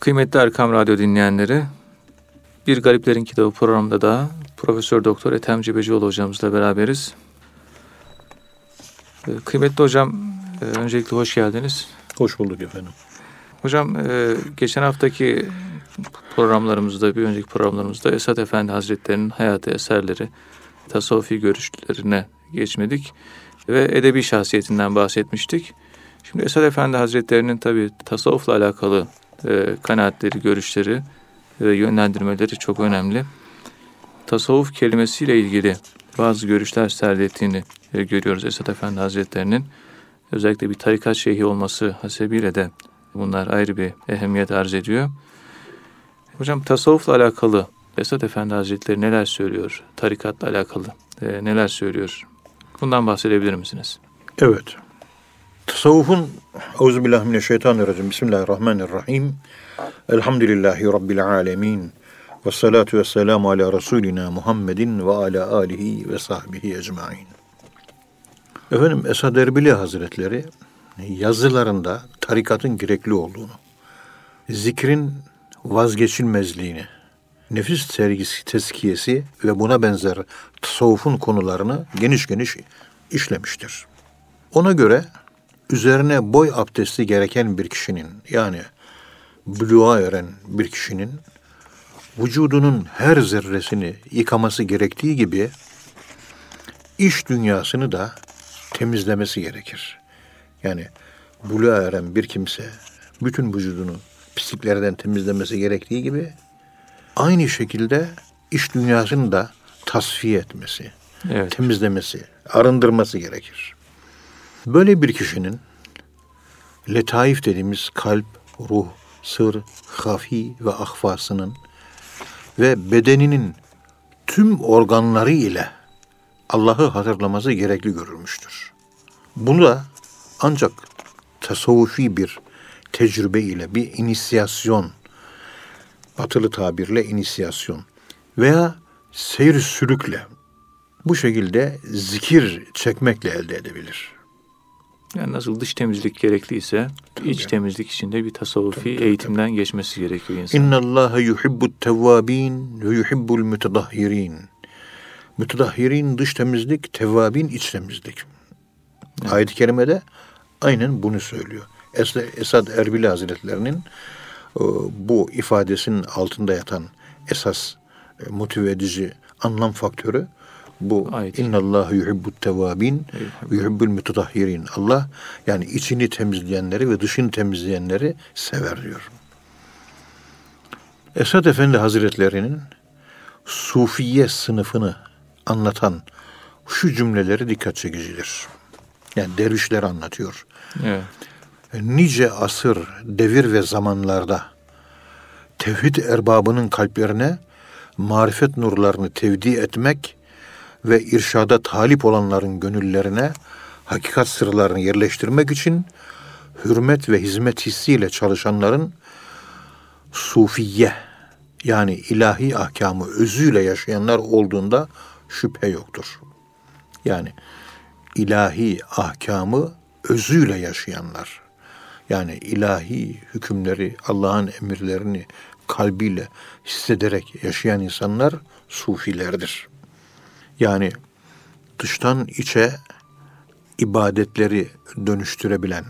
Kıymetli Erkam Radyo dinleyenleri, Bir Gariplerin Kitabı programında da Profesör Doktor Ethem Cebecioğlu hocamızla beraberiz. Ee, kıymetli hocam, e, öncelikle hoş geldiniz. Hoş bulduk efendim. Hocam, e, geçen haftaki programlarımızda, bir önceki programlarımızda Esat Efendi Hazretleri'nin hayatı eserleri, tasavvufi görüşlerine geçmedik ve edebi şahsiyetinden bahsetmiştik. Şimdi Esad Efendi Hazretleri'nin tabi tasavvufla alakalı e, kanaatleri, görüşleri ve yönlendirmeleri çok önemli. Tasavvuf kelimesiyle ilgili bazı görüşler serdettiğini e, görüyoruz Esad Efendi Hazretleri'nin. Özellikle bir tarikat şeyhi olması hasebiyle de bunlar ayrı bir ehemmiyet arz ediyor. Hocam tasavvufla alakalı Esad Efendi Hazretleri neler söylüyor? Tarikatla alakalı e, neler söylüyor? Bundan bahsedebilir misiniz? Evet. Tasavvufun Euzubillahimineşşeytanirracim Bismillahirrahmanirrahim Elhamdülillahi Rabbil alemin Ve salatu ve selamu ala Resulina Muhammedin ve ala alihi ve sahbihi ecmain. Efendim Esad Erbili Hazretleri yazılarında tarikatın gerekli olduğunu, zikrin vazgeçilmezliğini, nefis sergisi, teskiyesi ve buna benzer tasavvufun konularını geniş geniş işlemiştir. Ona göre üzerine boy abdesti gereken bir kişinin yani buluğa eren bir kişinin vücudunun her zerresini yıkaması gerektiği gibi iş dünyasını da temizlemesi gerekir. Yani buluğa eren bir kimse bütün vücudunu pisliklerden temizlemesi gerektiği gibi aynı şekilde iş dünyasını da tasfiye etmesi, evet. temizlemesi, arındırması gerekir. Böyle bir kişinin letaif dediğimiz kalp, ruh, sır, hafi ve ahfasının ve bedeninin tüm organları ile Allah'ı hatırlaması gerekli görülmüştür. Bunu da ancak tasavvufi bir tecrübe ile bir inisiyasyon, batılı tabirle inisiyasyon veya seyir sülükle bu şekilde zikir çekmekle elde edebilir. Yani nasıl dış temizlik gerekliyse Tabii. iç temizlik içinde bir tasavvufi tabii, tabii, eğitimden tabii. geçmesi gerekiyor insan. İnna Allah yuhibbut tevvabin ve yuhibbul mütedahhirin. Mütedahhirin dış temizlik, tevvabin iç temizlik. Evet. Ayet-i kerimede aynen bunu söylüyor. Esad Erbil Hazretlerinin e, bu ifadesinin altında yatan esas e, motive edici anlam faktörü bu inna Allah yuhibbut tevabin ve yuhibbul mutatahhirin. Allah yani içini temizleyenleri ve dışını temizleyenleri sever diyor. Esad Efendi Hazretlerinin Sufiye sınıfını anlatan şu cümleleri dikkat çekicidir. Yani dervişleri anlatıyor. Evet. Nice asır, devir ve zamanlarda tevhid erbabının kalplerine marifet nurlarını tevdi etmek ve irşada talip olanların gönüllerine hakikat sırlarını yerleştirmek için hürmet ve hizmet hissiyle çalışanların sufiye yani ilahi ahkamı özüyle yaşayanlar olduğunda şüphe yoktur. Yani ilahi ahkamı özüyle yaşayanlar. Yani ilahi hükümleri, Allah'ın emirlerini kalbiyle hissederek yaşayan insanlar sufilerdir. Yani dıştan içe ibadetleri dönüştürebilen,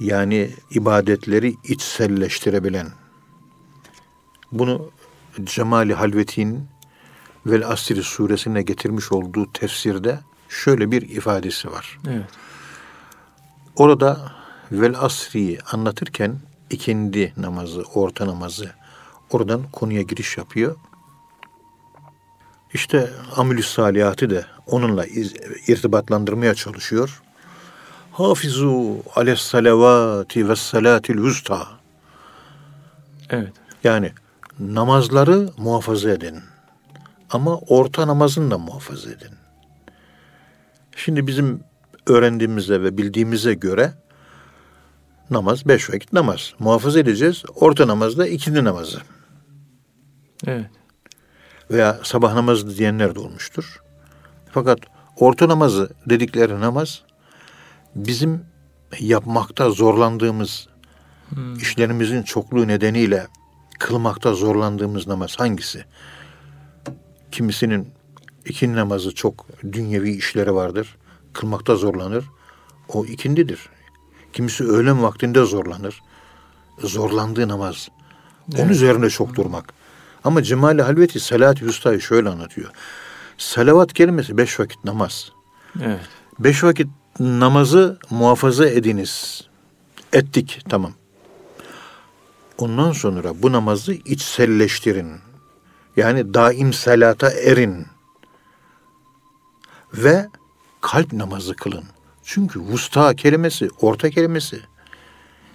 yani ibadetleri içselleştirebilen, bunu Cemali Halveti'nin Vel Asri suresine getirmiş olduğu tefsirde şöyle bir ifadesi var. Evet. Orada Vel Asri'yi anlatırken ikindi namazı, orta namazı oradan konuya giriş yapıyor. İşte amülü salihati de onunla irtibatlandırmaya çalışıyor. Hafizu ales salavati ve salatil usta. Evet. Yani namazları muhafaza edin. Ama orta namazını da muhafaza edin. Şimdi bizim öğrendiğimize ve bildiğimize göre namaz beş vakit namaz. Muhafaza edeceğiz. Orta namazda ikindi namazı. Evet veya sabah namazı diyenler de olmuştur. Fakat orta namazı dedikleri namaz bizim yapmakta zorlandığımız Hmm. İşlerimizin çokluğu nedeniyle kılmakta zorlandığımız namaz hangisi? Kimisinin ikindi namazı çok dünyevi işleri vardır. Kılmakta zorlanır. O ikindidir. Kimisi öğlen vaktinde zorlanır. Zorlandığı namaz. Evet. Onun üzerine çok durmak. Ama Cemali Halveti Salat-ı Usta'yı şöyle anlatıyor. Salavat kelimesi beş vakit namaz. Evet. Beş vakit namazı muhafaza ediniz. Ettik tamam. Ondan sonra bu namazı içselleştirin. Yani daim salata erin. Ve kalp namazı kılın. Çünkü vusta kelimesi, orta kelimesi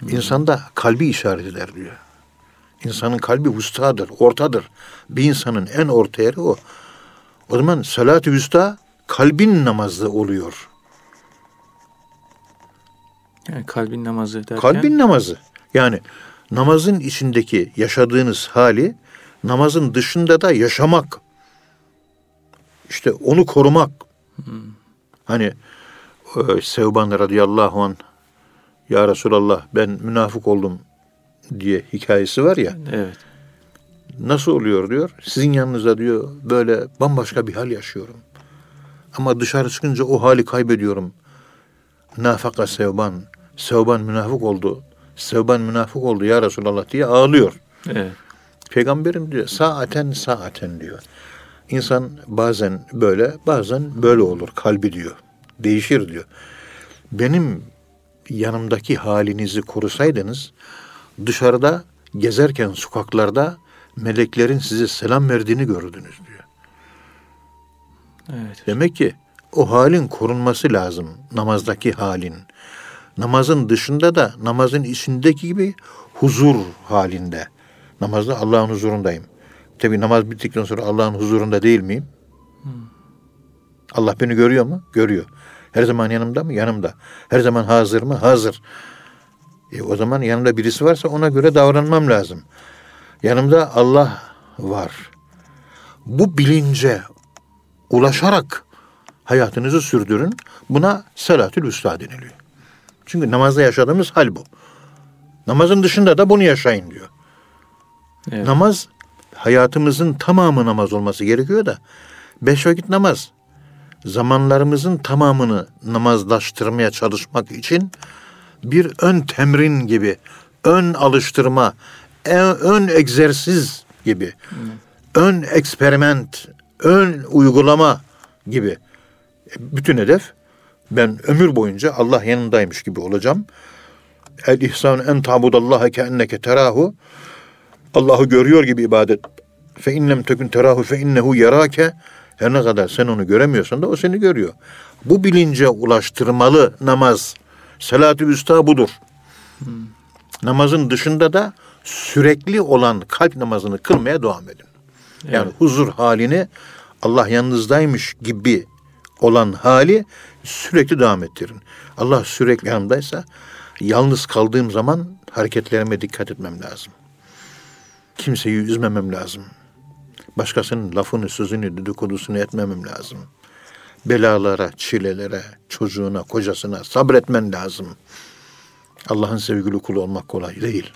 insanda kalbi işaret eder diyor. İnsanın kalbi vustadır, ortadır. Bir insanın en orta yeri o. O zaman salat-ı vusta kalbin namazı oluyor. Yani kalbin namazı derken? Kalbin namazı. Yani namazın içindeki yaşadığınız hali namazın dışında da yaşamak. İşte onu korumak. Hmm. Hani e, Sevban radıyallahu an Ya Resulallah ben münafık oldum diye hikayesi var ya. Evet. Nasıl oluyor diyor. Sizin yanınızda diyor böyle bambaşka bir hal yaşıyorum. Ama dışarı çıkınca o hali kaybediyorum. Nafaka Sevban. Sevban münafık oldu. Sevban münafık oldu ya Resulallah diye ağlıyor. Evet. Peygamberim diyor saaten saaten diyor. İnsan bazen böyle bazen böyle olur kalbi diyor. Değişir diyor. Benim yanımdaki halinizi korusaydınız dışarıda gezerken sokaklarda meleklerin size selam verdiğini gördünüz diyor. Evet. Demek ki o halin korunması lazım namazdaki halin. Namazın dışında da namazın içindeki gibi huzur halinde. Namazda Allah'ın huzurundayım. Tabi namaz bittikten sonra Allah'ın huzurunda değil miyim? Hmm. Allah beni görüyor mu? Görüyor. Her zaman yanımda mı? Yanımda. Her zaman hazır mı? Hazır. E, o zaman yanımda birisi varsa ona göre davranmam lazım. Yanımda Allah var. Bu bilince ulaşarak hayatınızı sürdürün. Buna salatül üstad deniliyor. Çünkü namazda yaşadığımız hal bu. Namazın dışında da bunu yaşayın diyor. Evet. Namaz hayatımızın tamamı namaz olması gerekiyor da beş vakit namaz zamanlarımızın tamamını namazlaştırmaya çalışmak için bir ön temrin gibi, ön alıştırma, ön egzersiz gibi, ön eksperiment, ön uygulama gibi. Bütün hedef ben ömür boyunca Allah yanındaymış gibi olacağım. El ihsan en tabudallaha ke enneke terahu. Allah'ı görüyor gibi ibadet. Fe innem tekun terahu fe innehu yarake. Her ne kadar sen onu göremiyorsan da o seni görüyor. Bu bilince ulaştırmalı namaz. Salat-ı Üsta budur. Hmm. Namazın dışında da sürekli olan kalp namazını kılmaya devam edin. Evet. Yani huzur halini Allah yanınızdaymış gibi olan hali sürekli devam ettirin. Allah sürekli yanımdaysa yalnız kaldığım zaman hareketlerime dikkat etmem lazım. Kimseyi üzmemem lazım. Başkasının lafını, sözünü, dedikodusunu etmemem lazım. Belalara, çilelere, çocuğuna, kocasına sabretmen lazım. Allah'ın sevgili kulu olmak kolay değil.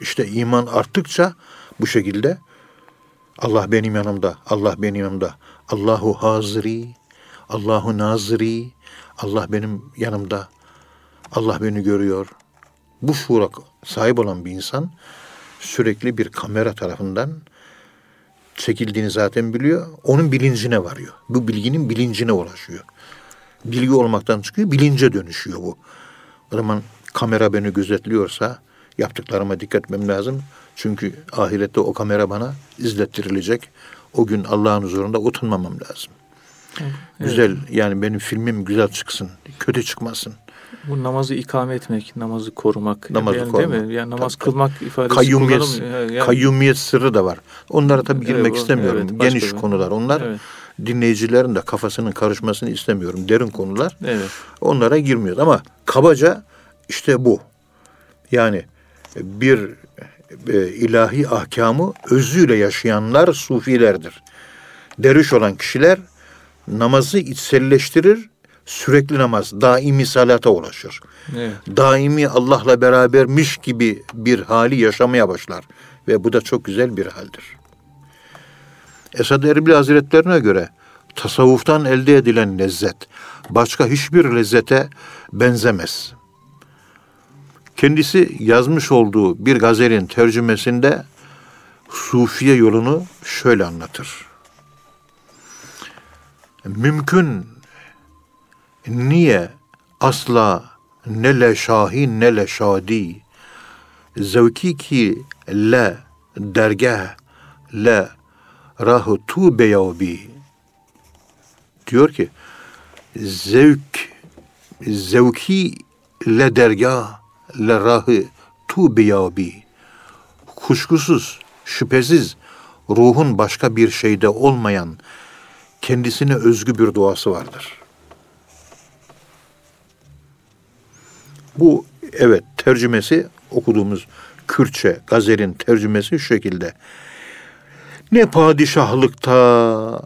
İşte iman arttıkça bu şekilde Allah benim yanımda, Allah benim yanımda. Allahu haziri, Allahu naziri, Allah benim yanımda. Allah beni görüyor. Bu şuura sahip olan bir insan sürekli bir kamera tarafından çekildiğini zaten biliyor. Onun bilincine varıyor. Bu bilginin bilincine ulaşıyor. Bilgi olmaktan çıkıyor, bilince dönüşüyor bu. O zaman kamera beni gözetliyorsa yaptıklarıma dikkat etmem lazım. Çünkü ahirette o kamera bana izlettirilecek. O gün Allah'ın huzurunda utanmamam lazım. Evet. Güzel yani benim filmim güzel çıksın, kötü çıkmasın. Bu namazı ikame etmek, namazı korumak. Namazı yani, korumak. Değil mi? Yani namaz tabii, kılmak ifadesi kayyumiyet, Yani, kayyumiyet sırrı da var. Onlara tabii girmek evet, istemiyorum. Evet, Geniş bir. konular onlar. Evet. Dinleyicilerin de kafasının karışmasını istemiyorum. Derin konular. Evet. Onlara girmiyor. Ama kabaca işte bu. Yani bir e, ilahi ahkamı özüyle yaşayanlar sufilerdir. Derviş olan kişiler namazı içselleştirir, sürekli namaz, daimi salata ulaşır. Evet. Daimi Allah'la berabermiş gibi bir hali yaşamaya başlar. Ve bu da çok güzel bir haldir. Esad Erbil Hazretlerine göre tasavvuftan elde edilen lezzet başka hiçbir lezzete benzemez. Kendisi yazmış olduğu bir gazelin tercümesinde Sufiye yolunu şöyle anlatır. Mümkün niye asla ne le şahin ne le şadi? Zevki ki le dergah le rahu tu beyabi diyor ki zevk zevki le dergah le rahı tu beyabi kuşkusuz şüphesiz ruhun başka bir şeyde olmayan kendisine özgü bir duası vardır. Bu evet tercümesi okuduğumuz Kürtçe gazelin tercümesi şu şekilde. Ne padişahlıkta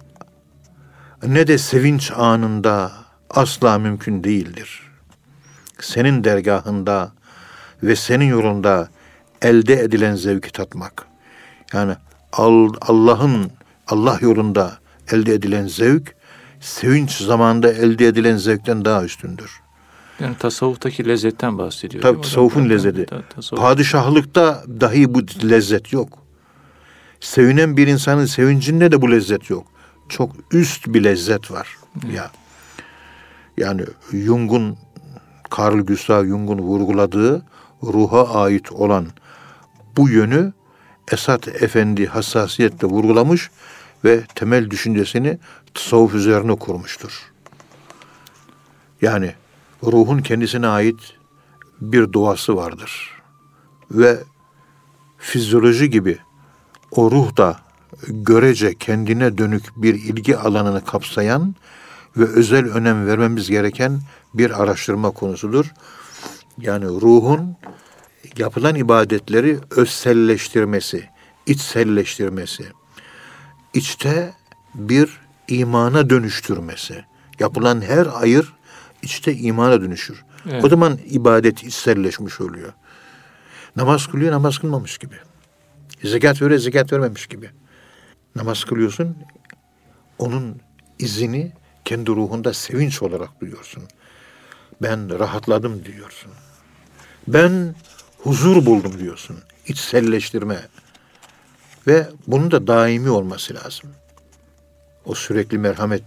ne de sevinç anında asla mümkün değildir. Senin dergahında ve senin yolunda elde edilen zevki tatmak. Yani Allah'ın Allah yolunda elde edilen zevk sevinç zamanında elde edilen zevkten daha üstündür. Yani tasavvuftaki lezzetten bahsediyor. Tabii tasavvufun lezzeti. Tasavvuf. Padişahlıkta dahi bu lezzet yok. Sevinen bir insanın sevincinde de bu lezzet yok. Çok üst bir lezzet var. Evet. Ya. Yani Jung'un Carl Gustav Jung'un vurguladığı ruha ait olan bu yönü Esat Efendi hassasiyetle vurgulamış ve temel düşüncesini tasavvuf üzerine kurmuştur. Yani ruhun kendisine ait bir doğası vardır. Ve fizyoloji gibi o ruh da görece kendine dönük bir ilgi alanını kapsayan ve özel önem vermemiz gereken bir araştırma konusudur. Yani ruhun yapılan ibadetleri özselleştirmesi, içselleştirmesi, içte bir imana dönüştürmesi. Yapılan her ayır içte imana dönüşür. Evet. O zaman ibadet içselleşmiş oluyor. Namaz kılıyor, namaz kılmamış gibi. Zekat veriyor, zekat vermemiş gibi. Namaz kılıyorsun, onun izini kendi ruhunda sevinç olarak duyuyorsun. Ben rahatladım diyorsun. Ben huzur buldum diyorsun. İçselleştirme. Ve bunun da daimi olması lazım. O sürekli merhamet.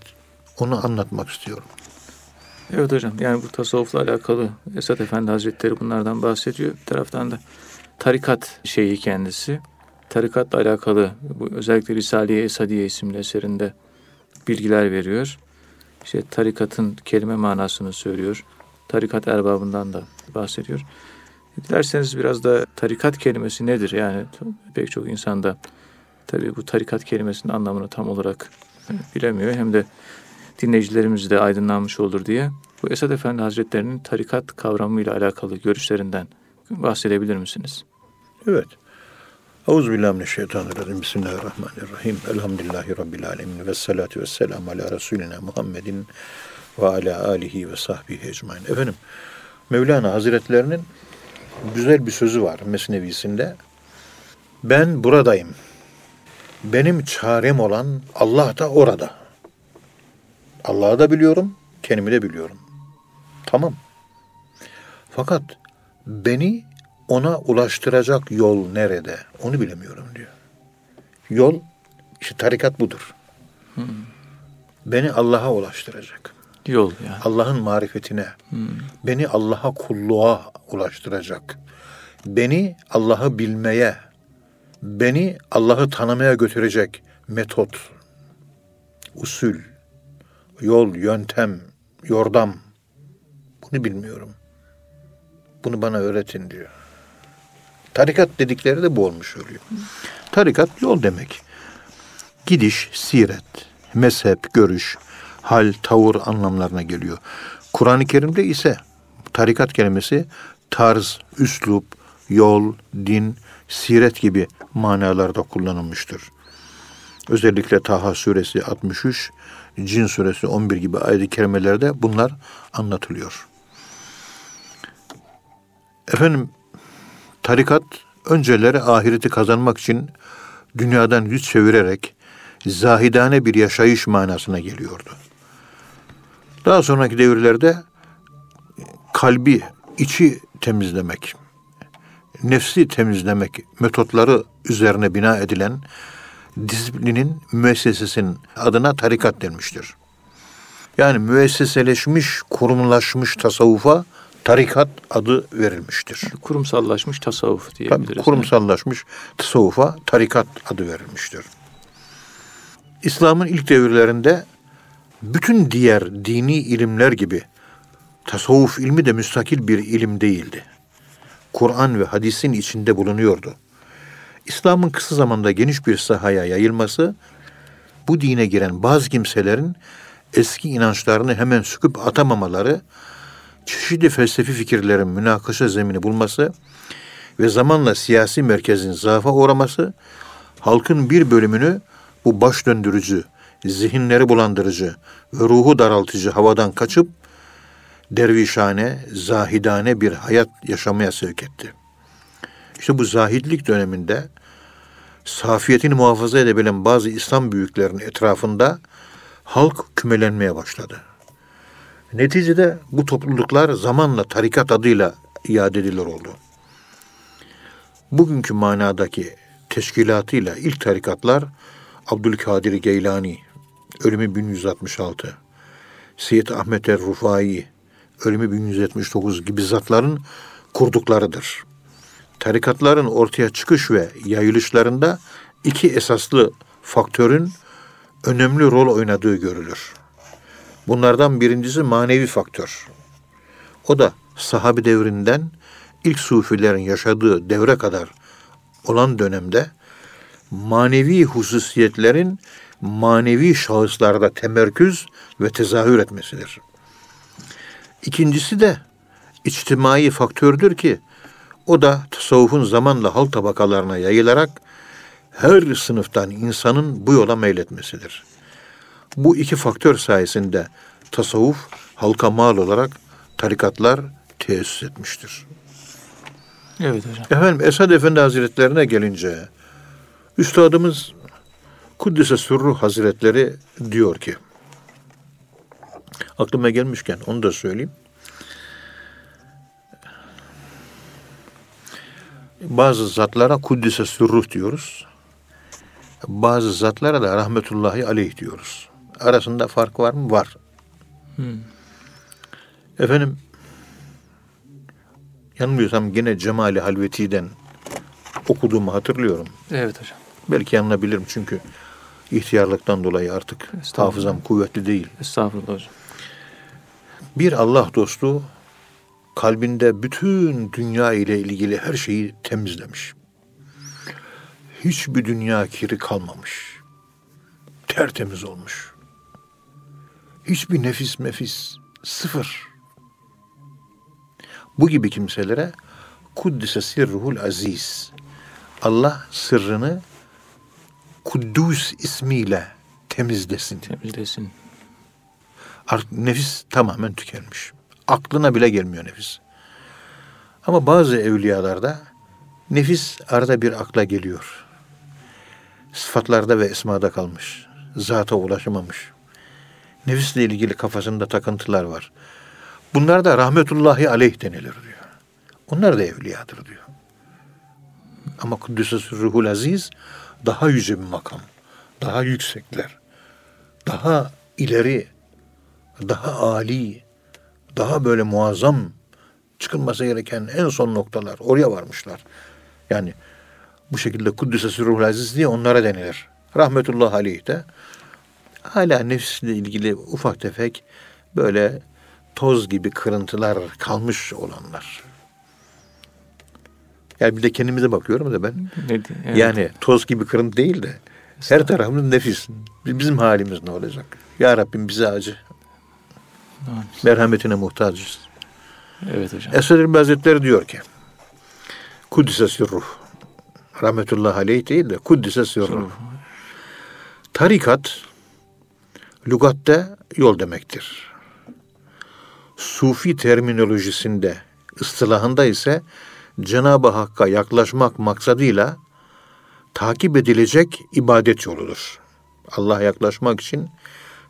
Onu anlatmak istiyorum. Evet hocam yani bu tasavvufla alakalı Esat Efendi Hazretleri bunlardan bahsediyor. Bir taraftan da tarikat şeyi kendisi. Tarikatla alakalı bu özellikle Risale-i Esadiye isimli eserinde bilgiler veriyor. İşte tarikatın kelime manasını söylüyor. Tarikat erbabından da bahsediyor. Dilerseniz biraz da tarikat kelimesi nedir? Yani pek çok insanda tabii bu tarikat kelimesinin anlamını tam olarak bilemiyor. Hem de dinleyicilerimiz de aydınlanmış olur diye bu Esad Efendi Hazretlerinin tarikat kavramıyla alakalı görüşlerinden bahsedebilir misiniz? Evet. Euzubillahimineşşeytanirracim. Bismillahirrahmanirrahim. Elhamdülillahi Rabbil alemin. Ve salatu ve selamu ala Resulina Muhammedin ve ala alihi ve sahbihi ecmain. Efendim, Mevlana Hazretlerinin güzel bir sözü var Mesnevisinde. Ben buradayım. Benim çarem olan Allah da orada. Allah'ı da biliyorum, kendimi de biliyorum. Tamam. Fakat beni ona ulaştıracak yol nerede? Onu bilemiyorum diyor. Yol, işte tarikat budur. Hmm. Beni Allah'a ulaştıracak. Yol yani. Allah'ın marifetine. Hmm. Beni Allah'a kulluğa ulaştıracak. Beni Allah'ı bilmeye, beni Allah'ı tanımaya götürecek metot, usul, yol, yöntem, yordam. Bunu bilmiyorum. Bunu bana öğretin diyor. Tarikat dedikleri de bu olmuş oluyor. Tarikat yol demek. Gidiş, siret, mezhep, görüş, hal, tavır anlamlarına geliyor. Kur'an-ı Kerim'de ise tarikat kelimesi tarz, üslup, yol, din, siret gibi manalarda kullanılmıştır. Özellikle Taha suresi 63, Cin suresi 11 gibi ayet-i kerimelerde bunlar anlatılıyor. Efendim tarikat önceleri ahireti kazanmak için dünyadan yüz çevirerek zahidane bir yaşayış manasına geliyordu. Daha sonraki devirlerde kalbi, içi temizlemek, nefsi temizlemek metotları üzerine bina edilen disiplinin müessesesinin adına tarikat denmiştir. Yani müesseseleşmiş, kurumlaşmış tasavvufa tarikat adı verilmiştir. Kurumsallaşmış tasavvuf diyebiliriz. Tabii, kurumsallaşmış tasavvufa tarikat adı verilmiştir. İslam'ın ilk devirlerinde bütün diğer dini ilimler gibi tasavvuf ilmi de müstakil bir ilim değildi. Kur'an ve hadisin içinde bulunuyordu. İslam'ın kısa zamanda geniş bir sahaya yayılması, bu dine giren bazı kimselerin eski inançlarını hemen söküp atamamaları, çeşitli felsefi fikirlerin münakaşa zemini bulması ve zamanla siyasi merkezin zaafa uğraması, halkın bir bölümünü bu baş döndürücü, zihinleri bulandırıcı ve ruhu daraltıcı havadan kaçıp dervişane, zahidane bir hayat yaşamaya sevk etti. İşte bu zahidlik döneminde safiyetini muhafaza edebilen bazı İslam büyüklerinin etrafında halk kümelenmeye başladı. Neticede bu topluluklar zamanla tarikat adıyla iade edilir oldu. Bugünkü manadaki teşkilatıyla ilk tarikatlar Abdülkadir Geylani, ölümü 1166, Seyyid Ahmet er Rufai, ölümü 1179 gibi zatların kurduklarıdır. Tarikatların ortaya çıkış ve yayılışlarında iki esaslı faktörün önemli rol oynadığı görülür. Bunlardan birincisi manevi faktör. O da sahabi devrinden ilk sufilerin yaşadığı devre kadar olan dönemde manevi hususiyetlerin manevi şahıslarda temerküz ve tezahür etmesidir. İkincisi de içtimai faktördür ki o da tasavvufun zamanla halk tabakalarına yayılarak her sınıftan insanın bu yola meyletmesidir. Bu iki faktör sayesinde tasavvuf halka mal olarak tarikatlar tesis etmiştir. Evet hocam. Efendim Esad Efendi Hazretlerine gelince Üstadımız Kuddise Sürru Hazretleri diyor ki aklıma gelmişken onu da söyleyeyim. Bazı zatlara Kuddise Sürruh diyoruz. Bazı zatlara da rahmetullahi aleyh diyoruz. Arasında fark var mı? Var. Hmm. Efendim yanılmıyorsam gene Cemali Halveti'den okuduğumu hatırlıyorum. Evet hocam. Belki yanılabilirim çünkü ihtiyarlıktan dolayı artık hafızam kuvvetli değil. Estağfurullah hocam. Bir Allah dostu kalbinde bütün dünya ile ilgili her şeyi temizlemiş. Hiçbir dünya kiri kalmamış. Tertemiz olmuş. Hiçbir nefis mefis sıfır. Bu gibi kimselere Kuddise sirruhul aziz. Allah sırrını Kuddus ismiyle temizlesin. Temizlesin. Artık nefis tamamen tükenmiş. Aklına bile gelmiyor nefis. Ama bazı evliyalarda nefis arada bir akla geliyor. Sıfatlarda ve esmada kalmış. Zata ulaşamamış. Nefisle ilgili kafasında takıntılar var. Bunlar da rahmetullahi aleyh denilir diyor. Onlar da evliyadır diyor. Ama Kuddüs'e ruhul aziz daha yüce bir makam. Daha yüksekler. Daha ileri. Daha ali. Daha böyle muazzam çıkılması gereken en son noktalar. Oraya varmışlar. Yani bu şekilde Kuddüs'e ruhul aziz diye onlara denilir. Rahmetullah aleyh de hala nefsle ilgili ufak tefek böyle toz gibi kırıntılar kalmış olanlar. Yani bir de kendimize bakıyorum da ben. Evet. Yani toz gibi kırıntı değil de her tarafımız nefis. Bizim halimiz ne olacak? Ya Rabbim bize acı. Merhametine muhtacız. Evet hocam. Esad Hazretleri diyor ki Kuddise sürruh. Rahmetullah aleyh değil de Kuddise sürruh. Tarikat, lügatte yol demektir. Sufi terminolojisinde, ıstılahında ise Cenab-ı Hakk'a yaklaşmak maksadıyla takip edilecek ibadet yoludur. Allah'a yaklaşmak için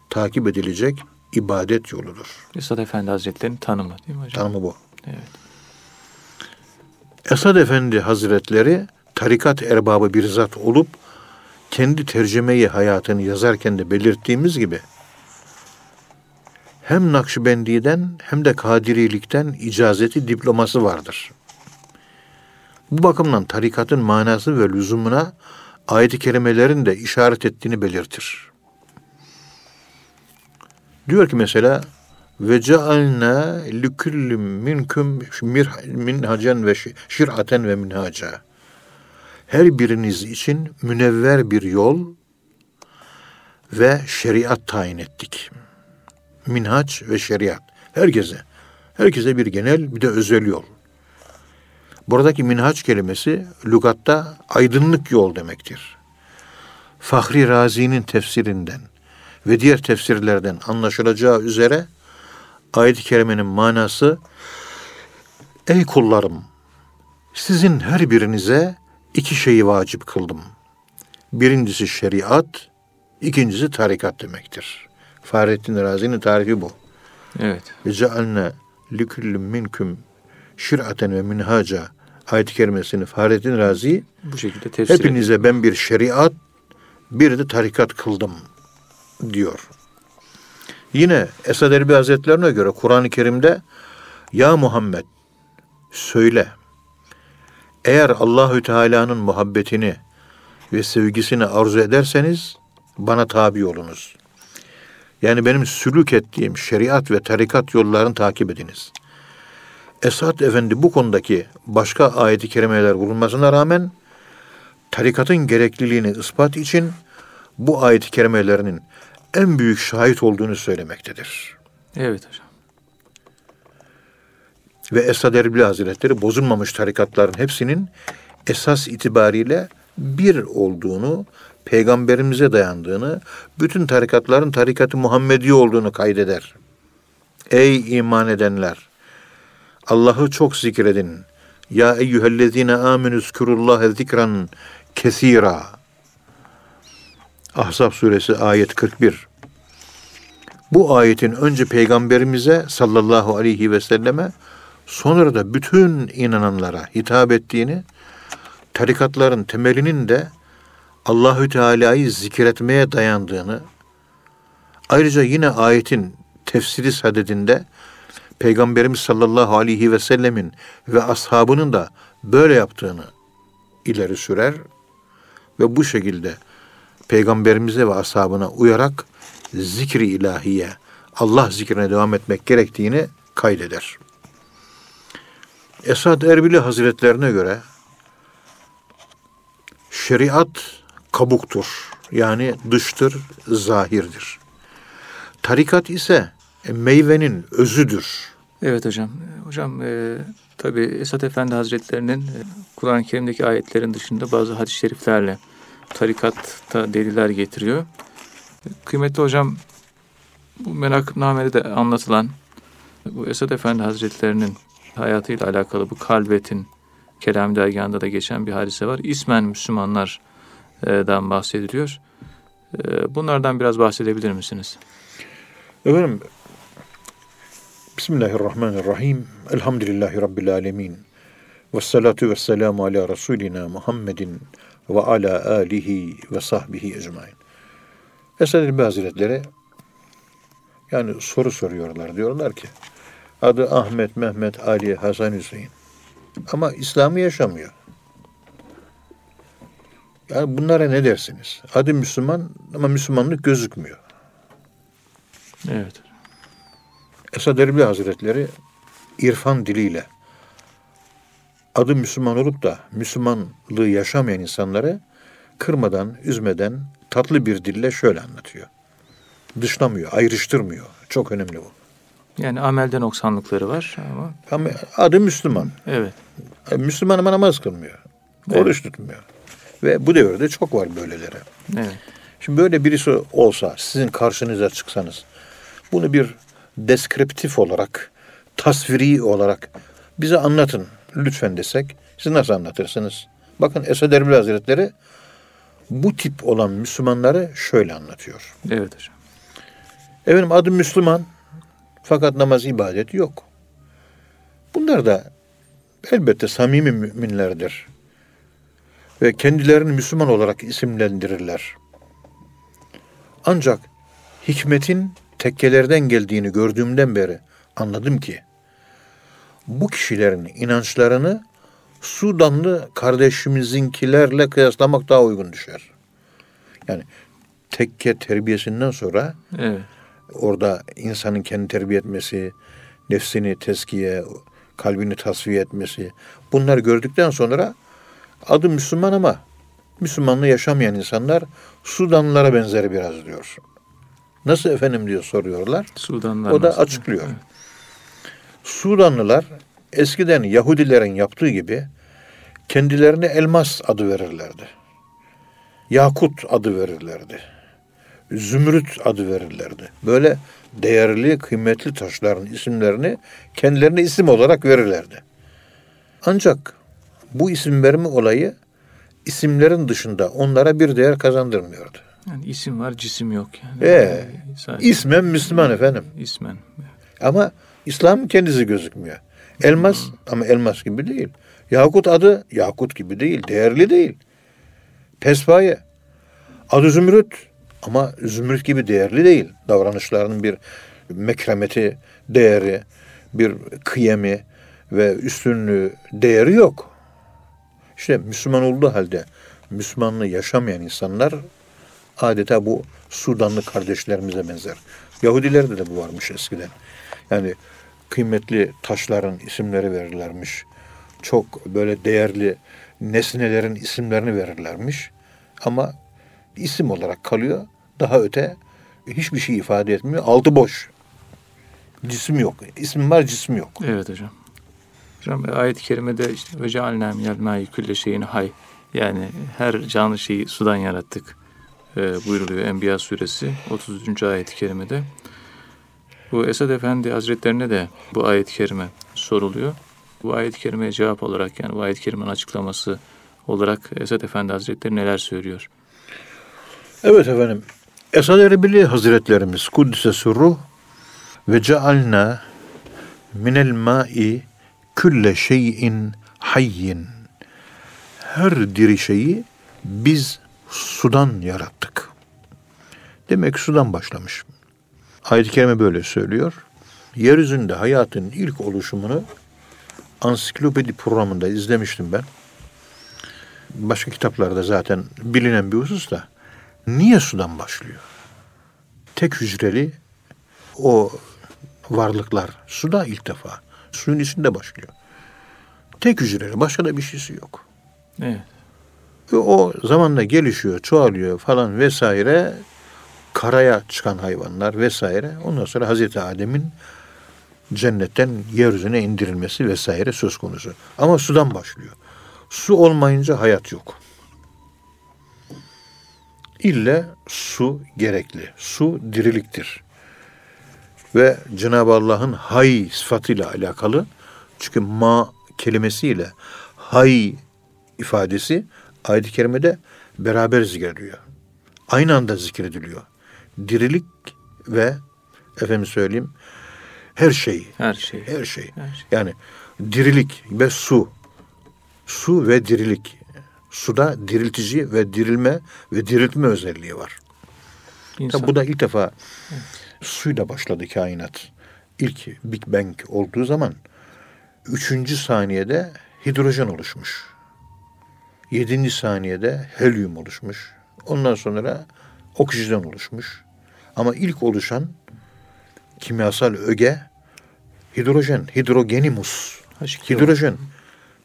takip edilecek ibadet yoludur. Esad Efendi Hazretleri'nin tanımı değil mi hocam? Tanımı bu. Evet. Esad Efendi Hazretleri tarikat erbabı bir zat olup kendi tercümeyi hayatını yazarken de belirttiğimiz gibi hem Nakşibendi'den hem de Kadirilikten icazeti diploması vardır. Bu bakımdan tarikatın manası ve lüzumuna ayet-i kerimelerin de işaret ettiğini belirtir. Diyor ki mesela ve cealna likullin minkum minhacen ve şir'aten ve minhaca. Her biriniz için münevver bir yol ve şeriat tayin ettik. Minhaç ve şeriat. Herkese. Herkese bir genel bir de özel yol. Buradaki minhaç kelimesi lügatta aydınlık yol demektir. Fahri Razi'nin tefsirinden ve diğer tefsirlerden anlaşılacağı üzere ayet-i kerimenin manası Ey kullarım sizin her birinize iki şeyi vacip kıldım. Birincisi şeriat, ikincisi tarikat demektir. Fahrettin Razi'nin tarifi bu. Evet. Ve cealne liküllüm minküm şir'aten ve minhaca ayet-i kerimesini Fahrettin Razi bu şekilde tefsir hepinize ediyor. ben bir şeriat bir de tarikat kıldım diyor. Yine Esad Erbil Hazretlerine göre Kur'an-ı Kerim'de Ya Muhammed söyle eğer Allahü Teala'nın muhabbetini ve sevgisini arzu ederseniz bana tabi olunuz. Yani benim sülük ettiğim şeriat ve tarikat yollarını takip ediniz. Esad Efendi bu konudaki başka ayet-i kerimeler bulunmasına rağmen tarikatın gerekliliğini ispat için bu ayet-i kerimelerinin en büyük şahit olduğunu söylemektedir. Evet hocam. Ve Esad Erbil Hazretleri bozulmamış tarikatların hepsinin esas itibariyle bir olduğunu, peygamberimize dayandığını, bütün tarikatların tarikatı Muhammedi olduğunu kaydeder. Ey iman edenler! Allah'ı çok zikredin. Ya eyyühellezine amenü zkurullahe zikran kesira. Ahzab suresi ayet 41. Bu ayetin önce peygamberimize sallallahu aleyhi ve selleme sonra da bütün inananlara hitap ettiğini, tarikatların temelinin de Allahü Teala'yı zikretmeye dayandığını, ayrıca yine ayetin tefsiri sadedinde Peygamberimiz sallallahu aleyhi ve sellemin ve ashabının da böyle yaptığını ileri sürer ve bu şekilde peygamberimize ve ashabına uyarak zikri ilahiye, Allah zikrine devam etmek gerektiğini kaydeder. Esad Erbili Hazretlerine göre şeriat kabuktur. Yani dıştır, zahirdir. Tarikat ise meyvenin özüdür. Evet hocam. Hocam e, tabi Esat Efendi Hazretlerinin e, Kur'an-ı Kerim'deki ayetlerin dışında bazı hadis-i şeriflerle tarikatta deliller getiriyor. Kıymetli hocam bu menakıbnamede de anlatılan bu Esad Efendi Hazretlerinin hayatıyla alakalı bu kalbetin Kelam dergahında da geçen bir hadise var. İsmen Müslümanlardan bahsediliyor. E, bunlardan biraz bahsedebilir misiniz? Efendim Bismillahirrahmanirrahim. Elhamdülillahi Rabbil alemin. Ve salatu ve selamu ala Resulina Muhammedin ve ala alihi ve sahbihi ecmain. Esad İlbi Hazretleri yani soru soruyorlar. Diyorlar ki adı Ahmet, Mehmet, Ali, Hasan, Hüseyin. Ama İslam'ı yaşamıyor. Yani bunlara ne dersiniz? Adı Müslüman ama Müslümanlık gözükmüyor. Evet. Esad Erbil Hazretleri irfan diliyle adı Müslüman olup da Müslümanlığı yaşamayan insanları kırmadan, üzmeden tatlı bir dille şöyle anlatıyor. Dışlamıyor, ayrıştırmıyor. Çok önemli bu. Yani amelden noksanlıkları var ama... ama adı Müslüman. Evet. E, Müslüman ama namaz kılmıyor. Evet. Oruç tutmuyor. Ve bu devirde çok var böyleleri. Evet. Şimdi böyle birisi olsa, sizin karşınıza çıksanız, bunu bir deskriptif olarak, tasviri olarak bize anlatın lütfen desek, siz nasıl anlatırsınız? Bakın Esad Erbil Hazretleri bu tip olan Müslümanları şöyle anlatıyor. Evet hocam. Efendim adı Müslüman fakat namaz ibadeti yok. Bunlar da elbette samimi müminlerdir. Ve kendilerini Müslüman olarak isimlendirirler. Ancak hikmetin tekkelerden geldiğini gördüğümden beri anladım ki bu kişilerin inançlarını Sudanlı kardeşimizinkilerle kıyaslamak daha uygun düşer. Yani tekke terbiyesinden sonra evet. orada insanın kendi terbiye etmesi, nefsini teskiye, kalbini tasfiye etmesi bunları gördükten sonra adı Müslüman ama Müslümanlığı yaşamayan insanlar Sudanlılara benzer biraz diyor. Nasıl efendim diyor soruyorlar. Sudanlılar o da açıklıyor. Evet. Sudanlılar eskiden Yahudilerin yaptığı gibi kendilerine elmas adı verirlerdi. Yakut adı verirlerdi. Zümrüt adı verirlerdi. Böyle değerli, kıymetli taşların isimlerini kendilerine isim olarak verirlerdi. Ancak bu isim verme olayı isimlerin dışında onlara bir değer kazandırmıyordu. Yani isim var, cisim yok. Yani. Ee, ismen Müslüman efendim. İsmen. Ama İslam kendisi gözükmüyor. Elmas hmm. ama elmas gibi değil. Yakut adı yakut gibi değil, değerli değil. Pespaye. Adı zümrüt ama zümrüt gibi değerli değil. Davranışlarının bir mekremeti, değeri, bir kıyemi ve üstünlüğü, değeri yok. İşte Müslüman olduğu halde Müslümanlığı yaşamayan insanlar adeta bu Sudanlı kardeşlerimize benzer. Yahudilerde de bu varmış eskiden. Yani kıymetli taşların isimleri verirlermiş. Çok böyle değerli nesnelerin isimlerini verirlermiş. Ama isim olarak kalıyor. Daha öte hiçbir şey ifade etmiyor. Altı boş. Cisim yok. İsim var, cisim yok. Evet hocam. Hocam ayet-i kerimede işte ve cealna minel ma'i külle şeyin hay yani her canlı şeyi sudan yarattık e, buyuruluyor Enbiya suresi 33. ayet-i kerimede. Bu Esad Efendi Hazretlerine de bu ayet-i kerime soruluyor. Bu ayet-i kerimeye cevap olarak yani bu ayet-i kerimenin açıklaması olarak Esad Efendi Hazretleri neler söylüyor? Evet efendim. Esad Erbili Hazretlerimiz Kuddise Sürruh ve cealna minel ma'i külle şeyin hayyin. Her diri şeyi biz sudan yarattık. Demek sudan başlamış. Ayet-i Kerime böyle söylüyor. Yeryüzünde hayatın ilk oluşumunu ansiklopedi programında izlemiştim ben. Başka kitaplarda zaten bilinen bir husus da niye sudan başlıyor? Tek hücreli o varlıklar suda ilk defa. Suyun içinde başlıyor. Tek hücreli başka da bir şeysi yok. Evet. Ve o zamanla gelişiyor, çoğalıyor falan vesaire karaya çıkan hayvanlar vesaire. Ondan sonra Hazreti Adem'in cennetten yeryüzüne indirilmesi vesaire söz konusu. Ama sudan başlıyor. Su olmayınca hayat yok. İlle su gerekli. Su diriliktir. Ve Cenab-ı Allah'ın hay sıfatıyla alakalı çünkü ma kelimesiyle hay ifadesi ayet-i kerimede beraber zikrediliyor. Aynı anda zikrediliyor dirilik ve efendim söyleyeyim her şey. Her şey. Her şey. Her şey. Yani dirilik ve su. Su ve dirilik. Suda diriltici ve dirilme ve diriltme özelliği var. İnsan. bu da ilk defa evet. suyla başladı kainat. İlk Big Bang olduğu zaman üçüncü saniyede hidrojen oluşmuş. Yedinci saniyede helyum oluşmuş. Ondan sonra oksijen oluşmuş. Ama ilk oluşan kimyasal öge hidrojen, hidrogenimus. Hidrojen.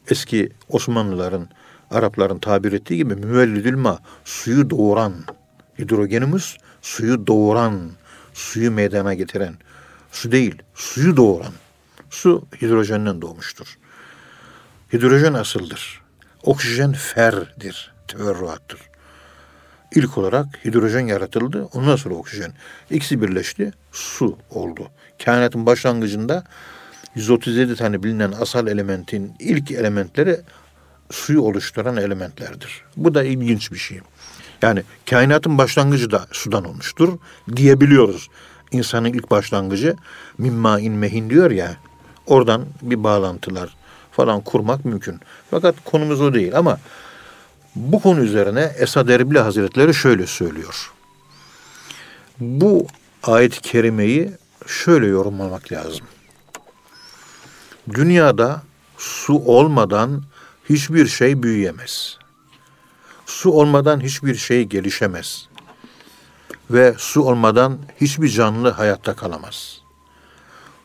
Eski Osmanlıların, Arapların tabir ettiği gibi müvellidül ma, suyu doğuran. Hidrogenimus, suyu doğuran, suyu meydana getiren. Su değil, suyu doğuran. Su hidrojenden doğmuştur. Hidrojen asıldır. Oksijen ferdir, teverruattır. İlk olarak hidrojen yaratıldı. Ondan sonra oksijen. İkisi birleşti. Su oldu. Kainatın başlangıcında 137 tane bilinen asal elementin ilk elementleri suyu oluşturan elementlerdir. Bu da ilginç bir şey. Yani kainatın başlangıcı da sudan olmuştur diyebiliyoruz. İnsanın ilk başlangıcı mimma in mehin diyor ya. Oradan bir bağlantılar falan kurmak mümkün. Fakat konumuz o değil ama bu konu üzerine Esad Erbil Hazretleri şöyle söylüyor. Bu ayet-i kerimeyi şöyle yorumlamak lazım. Dünyada su olmadan hiçbir şey büyüyemez. Su olmadan hiçbir şey gelişemez. Ve su olmadan hiçbir canlı hayatta kalamaz.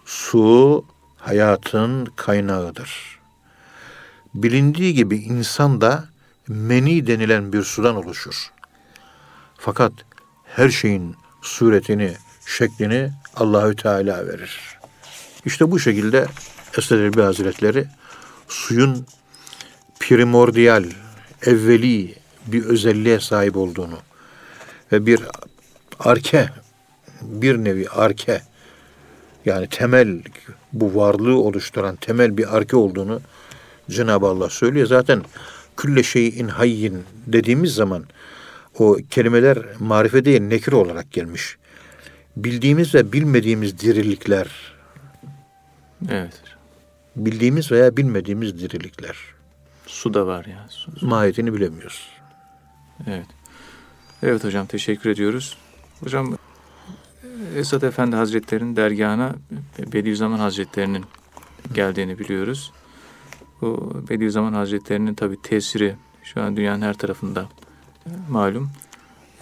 Su hayatın kaynağıdır. Bilindiği gibi insan da meni denilen bir sudan oluşur. Fakat her şeyin suretini, şeklini Allahü Teala verir. İşte bu şekilde Esad Erbil Hazretleri suyun primordial, evveli bir özelliğe sahip olduğunu ve bir arke, bir nevi arke yani temel bu varlığı oluşturan temel bir arke olduğunu Cenab-ı Allah söylüyor. Zaten külle şeyin hayyin dediğimiz zaman o kelimeler marife değil nekir olarak gelmiş. Bildiğimiz ve bilmediğimiz dirilikler. Evet. Bildiğimiz veya bilmediğimiz dirilikler. Su da var ya. Su, su. Mahiyetini bilemiyoruz. Evet. Evet hocam teşekkür ediyoruz. Hocam Esad Efendi Hazretleri'nin dergahına Bediüzzaman Hazretleri'nin geldiğini biliyoruz. Bu Bediüzzaman Hazretleri'nin tabi tesiri şu an dünyanın her tarafında e, malum.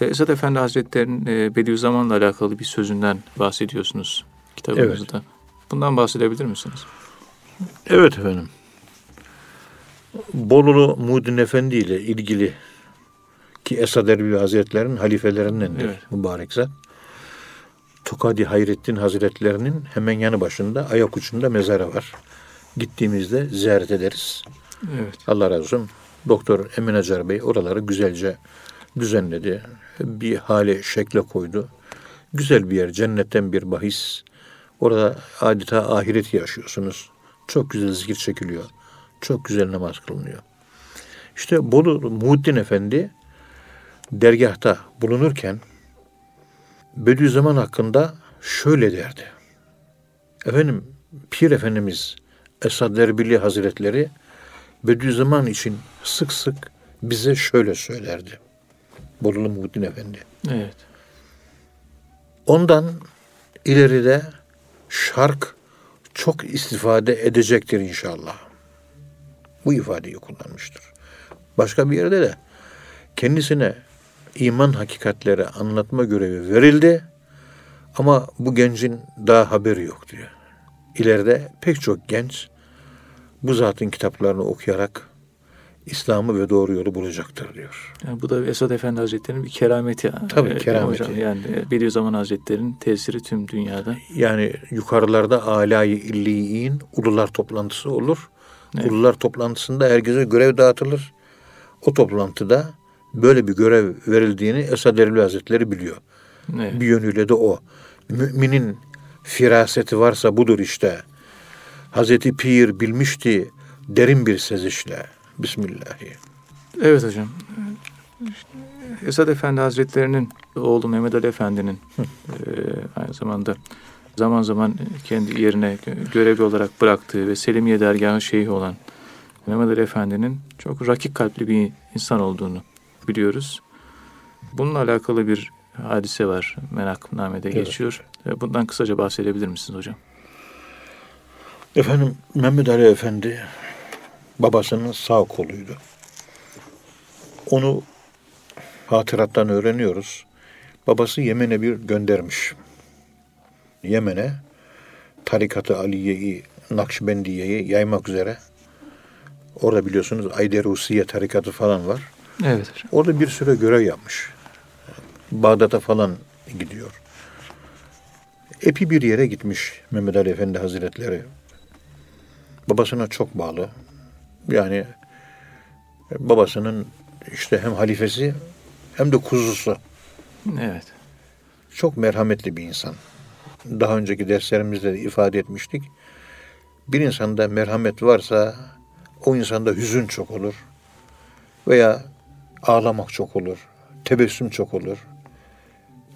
E, Esad Efendi Hazretleri'nin e, Bediüzzaman'la alakalı bir sözünden bahsediyorsunuz kitabınızda. Evet. Bundan bahsedebilir misiniz? Evet efendim. Bolulu Muhyiddin Efendi ile ilgili ki Esad Erbil Hazretleri'nin halifelerindendir evet. mübarek zat. Tokadi Hayrettin Hazretlerinin hemen yanı başında ayak ucunda mezarı var. Gittiğimizde ziyaret ederiz. Evet. Allah razı olsun. Doktor Emin Acar Bey oraları güzelce düzenledi. Bir hale şekle koydu. Güzel bir yer, cennetten bir bahis. Orada adeta ahiret yaşıyorsunuz. Çok güzel zikir çekiliyor. Çok güzel namaz kılınıyor. İşte Bolu Muhittin Efendi dergahta bulunurken Bediüzzaman hakkında şöyle derdi. Efendim Pir Efendimiz Esad Erbili Hazretleri Bediüzzaman için sık sık bize şöyle söylerdi. Bolulu Muhittin Efendi. Evet. Ondan ileride şark çok istifade edecektir inşallah. Bu ifadeyi kullanmıştır. Başka bir yerde de kendisine iman hakikatleri anlatma görevi verildi ama bu gencin daha haberi yok diyor. İleride pek çok genç bu zatın kitaplarını okuyarak İslam'ı ve doğru yolu bulacaktır diyor. Yani bu da Esad Efendi Hazretleri'nin bir kerameti. Tabii ee, kerameti. Hocam, yani Bediüzzaman Hazretleri'nin tesiri tüm dünyada. Yani yukarılarda alayı illiyin ulular toplantısı olur. Evet. Ulular toplantısında herkese görev dağıtılır. O toplantıda böyle bir görev verildiğini Esad Erbil Hazretleri biliyor. Evet. Bir yönüyle de o. Müminin firaseti varsa budur işte. Hazreti Pir bilmişti derin bir sezişle. Bismillahi. Evet hocam. Esad Efendi Hazretleri'nin oğlu Mehmet Ali Efendi'nin e, aynı zamanda zaman zaman kendi yerine görevli olarak bıraktığı ve Selimiye dergahı şeyhi olan Mehmet Ali Efendi'nin çok rakik kalpli bir insan olduğunu biliyoruz. Bununla alakalı bir hadise var. Menakımname'de evet. geçiyor. Bundan kısaca bahsedebilir misiniz hocam? Efendim Mehmet Ali Efendi babasının sağ koluydu. Onu hatırattan öğreniyoruz. Babası Yemen'e bir göndermiş. Yemen'e tarikatı Aliye'yi, Nakşibendiye'yi yaymak üzere. Orada biliyorsunuz Ayderusiye tarikatı falan var. Evet. Orada bir süre görev yapmış. Bağdat'a falan gidiyor. Epi bir yere gitmiş Mehmet Ali Efendi Hazretleri. Babasına çok bağlı. Yani babasının işte hem halifesi hem de kuzusu. Evet. Çok merhametli bir insan. Daha önceki derslerimizde de ifade etmiştik. Bir insanda merhamet varsa o insanda hüzün çok olur. Veya ağlamak çok olur. Tebessüm çok olur.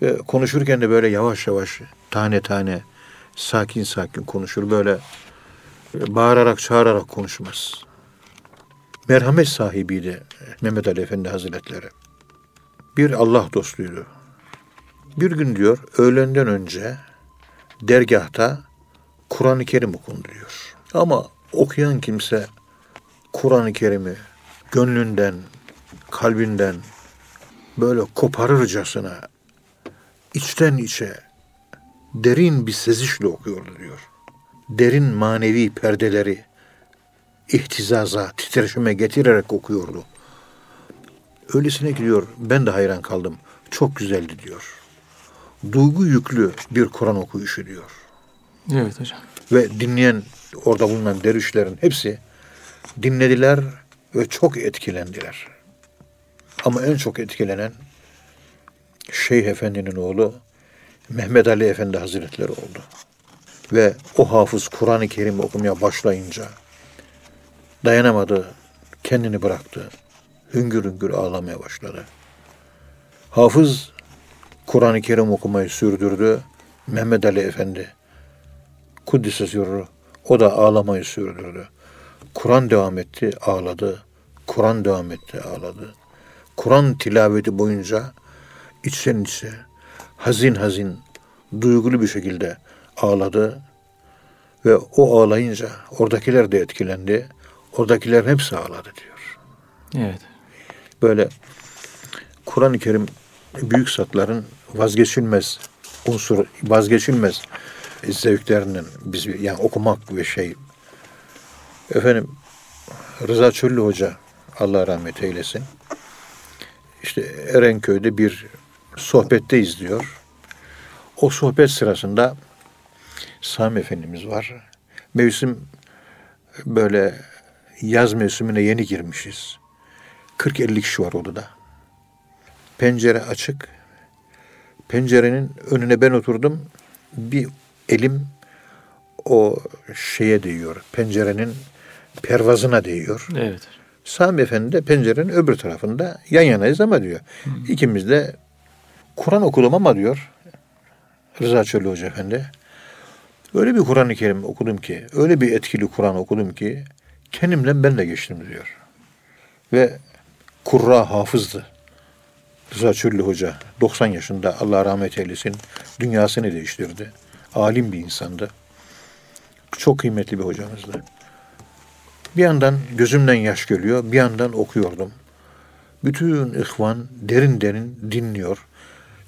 Ve konuşurken de böyle yavaş yavaş, tane tane, sakin sakin konuşur. Böyle bağırarak, çağırarak konuşmaz. Merhamet sahibiydi Mehmet Ali Efendi Hazretleri. Bir Allah dostuydu. Bir gün diyor, öğlenden önce dergahta Kur'an-ı Kerim okundu diyor. Ama okuyan kimse Kur'an-ı Kerim'i gönlünden, kalbinden böyle koparırcasına içten içe derin bir sezişle okuyordu diyor. Derin manevi perdeleri ihtizaza, titreşime getirerek okuyordu. Öylesine gidiyor, ben de hayran kaldım. Çok güzeldi diyor. Duygu yüklü bir Kur'an okuyuşu diyor. Evet hocam. Ve dinleyen, orada bulunan dervişlerin hepsi dinlediler ve çok etkilendiler. Ama en çok etkilenen Şeyh Efendi'nin oğlu Mehmet Ali Efendi Hazretleri oldu. Ve o hafız Kur'an-ı Kerim okumaya başlayınca dayanamadı, kendini bıraktı. Hüngür hüngür ağlamaya başladı. Hafız Kur'an-ı Kerim okumayı sürdürdü. Mehmet Ali Efendi Kuddise sürru. O da ağlamayı sürdürdü. Kur'an devam etti, ağladı. Kur'an devam etti, ağladı. Kur'an tilaveti boyunca içten içe hazin hazin, duygulu bir şekilde ağladı. Ve o ağlayınca oradakiler de etkilendi. Oradakiler hepsi ağladı diyor. Evet. Böyle Kur'an-ı Kerim büyük satların vazgeçilmez unsur, vazgeçilmez zevklerinden biz yani okumak ve şey. Efendim Rıza Çöllü Hoca Allah rahmet eylesin. İşte Erenköy'de bir sohbette izliyor. O sohbet sırasında Sami Efendimiz var. Mevsim böyle yaz mevsimine yeni girmişiz. 40-50 kişi var odada. Pencere açık. Pencerenin önüne ben oturdum. Bir elim o şeye değiyor. Pencerenin pervazına değiyor. Evet. Sami Efendi de pencerenin öbür tarafında yan yanayız ama diyor. Hı. İkimiz de Kur'an okudum ama diyor Rıza Çölü Hoca Efendi. Öyle bir Kur'an-ı Kerim okudum ki, öyle bir etkili Kur'an okudum ki kendimle ben de geçtim diyor. Ve kurra hafızdı. Rıza Çöllü Hoca 90 yaşında Allah rahmet eylesin dünyasını değiştirdi. Alim bir insandı. Çok kıymetli bir hocamızdı. Bir yandan gözümden yaş geliyor, bir yandan okuyordum. Bütün ihvan derin derin dinliyor.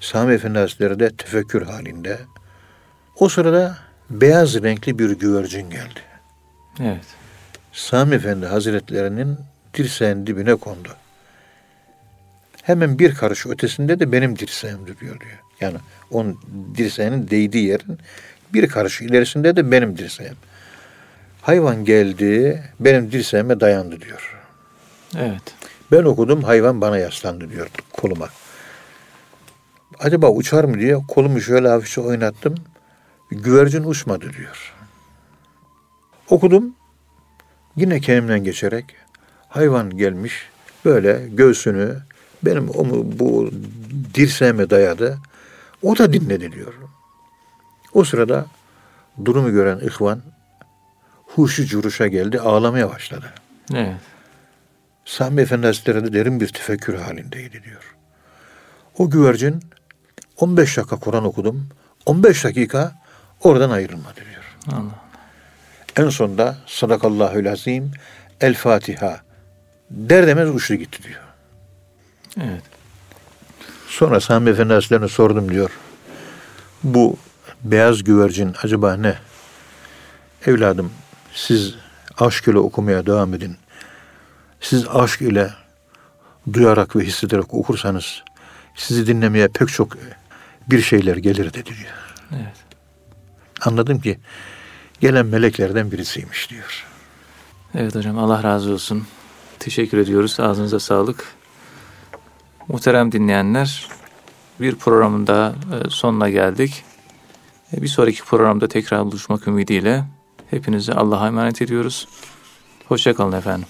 Sami Efendi Hazretleri de tefekkür halinde. O sırada beyaz renkli bir güvercin geldi. Evet. Sami Efendi Hazretlerinin dirseğin dibine kondu. Hemen bir karış ötesinde de benim dirseğim duruyor diyor. Yani onun dirseğinin değdiği yerin bir karış ilerisinde de benim dirseğim. Hayvan geldi, benim dirseğime dayandı diyor. Evet. Ben okudum, hayvan bana yaslandı diyor koluma. Acaba uçar mı diye kolumu şöyle hafifçe oynattım. Güvercin uçmadı diyor. Okudum. Yine kendimden geçerek hayvan gelmiş böyle göğsünü benim o bu dirseğime dayadı. O da dinledi diyor. O sırada durumu gören ihvan huşu curuşa geldi, ağlamaya başladı. Evet. Sami Efendi Hazretleri de derin bir tefekkür halindeydi diyor. O güvercin 15 dakika Kur'an okudum. 15 dakika oradan ayrılmadı diyor. Allah. En sonunda sadakallahül azim el Fatiha der demez uçtu gitti diyor. Evet. Sonra Sami Efendi Hazretleri'ne sordum diyor. Bu beyaz güvercin acaba ne? Evladım siz aşk ile okumaya devam edin. Siz aşk ile duyarak ve hissederek okursanız sizi dinlemeye pek çok bir şeyler gelir dedi diyor. Evet. Anladım ki gelen meleklerden birisiymiş diyor. Evet hocam Allah razı olsun. Teşekkür ediyoruz. Ağzınıza sağlık. Muhterem dinleyenler, bir programın daha e, sonuna geldik. E, bir sonraki programda tekrar buluşmak ümidiyle hepinizi Allah'a emanet ediyoruz. Hoşçakalın efendim.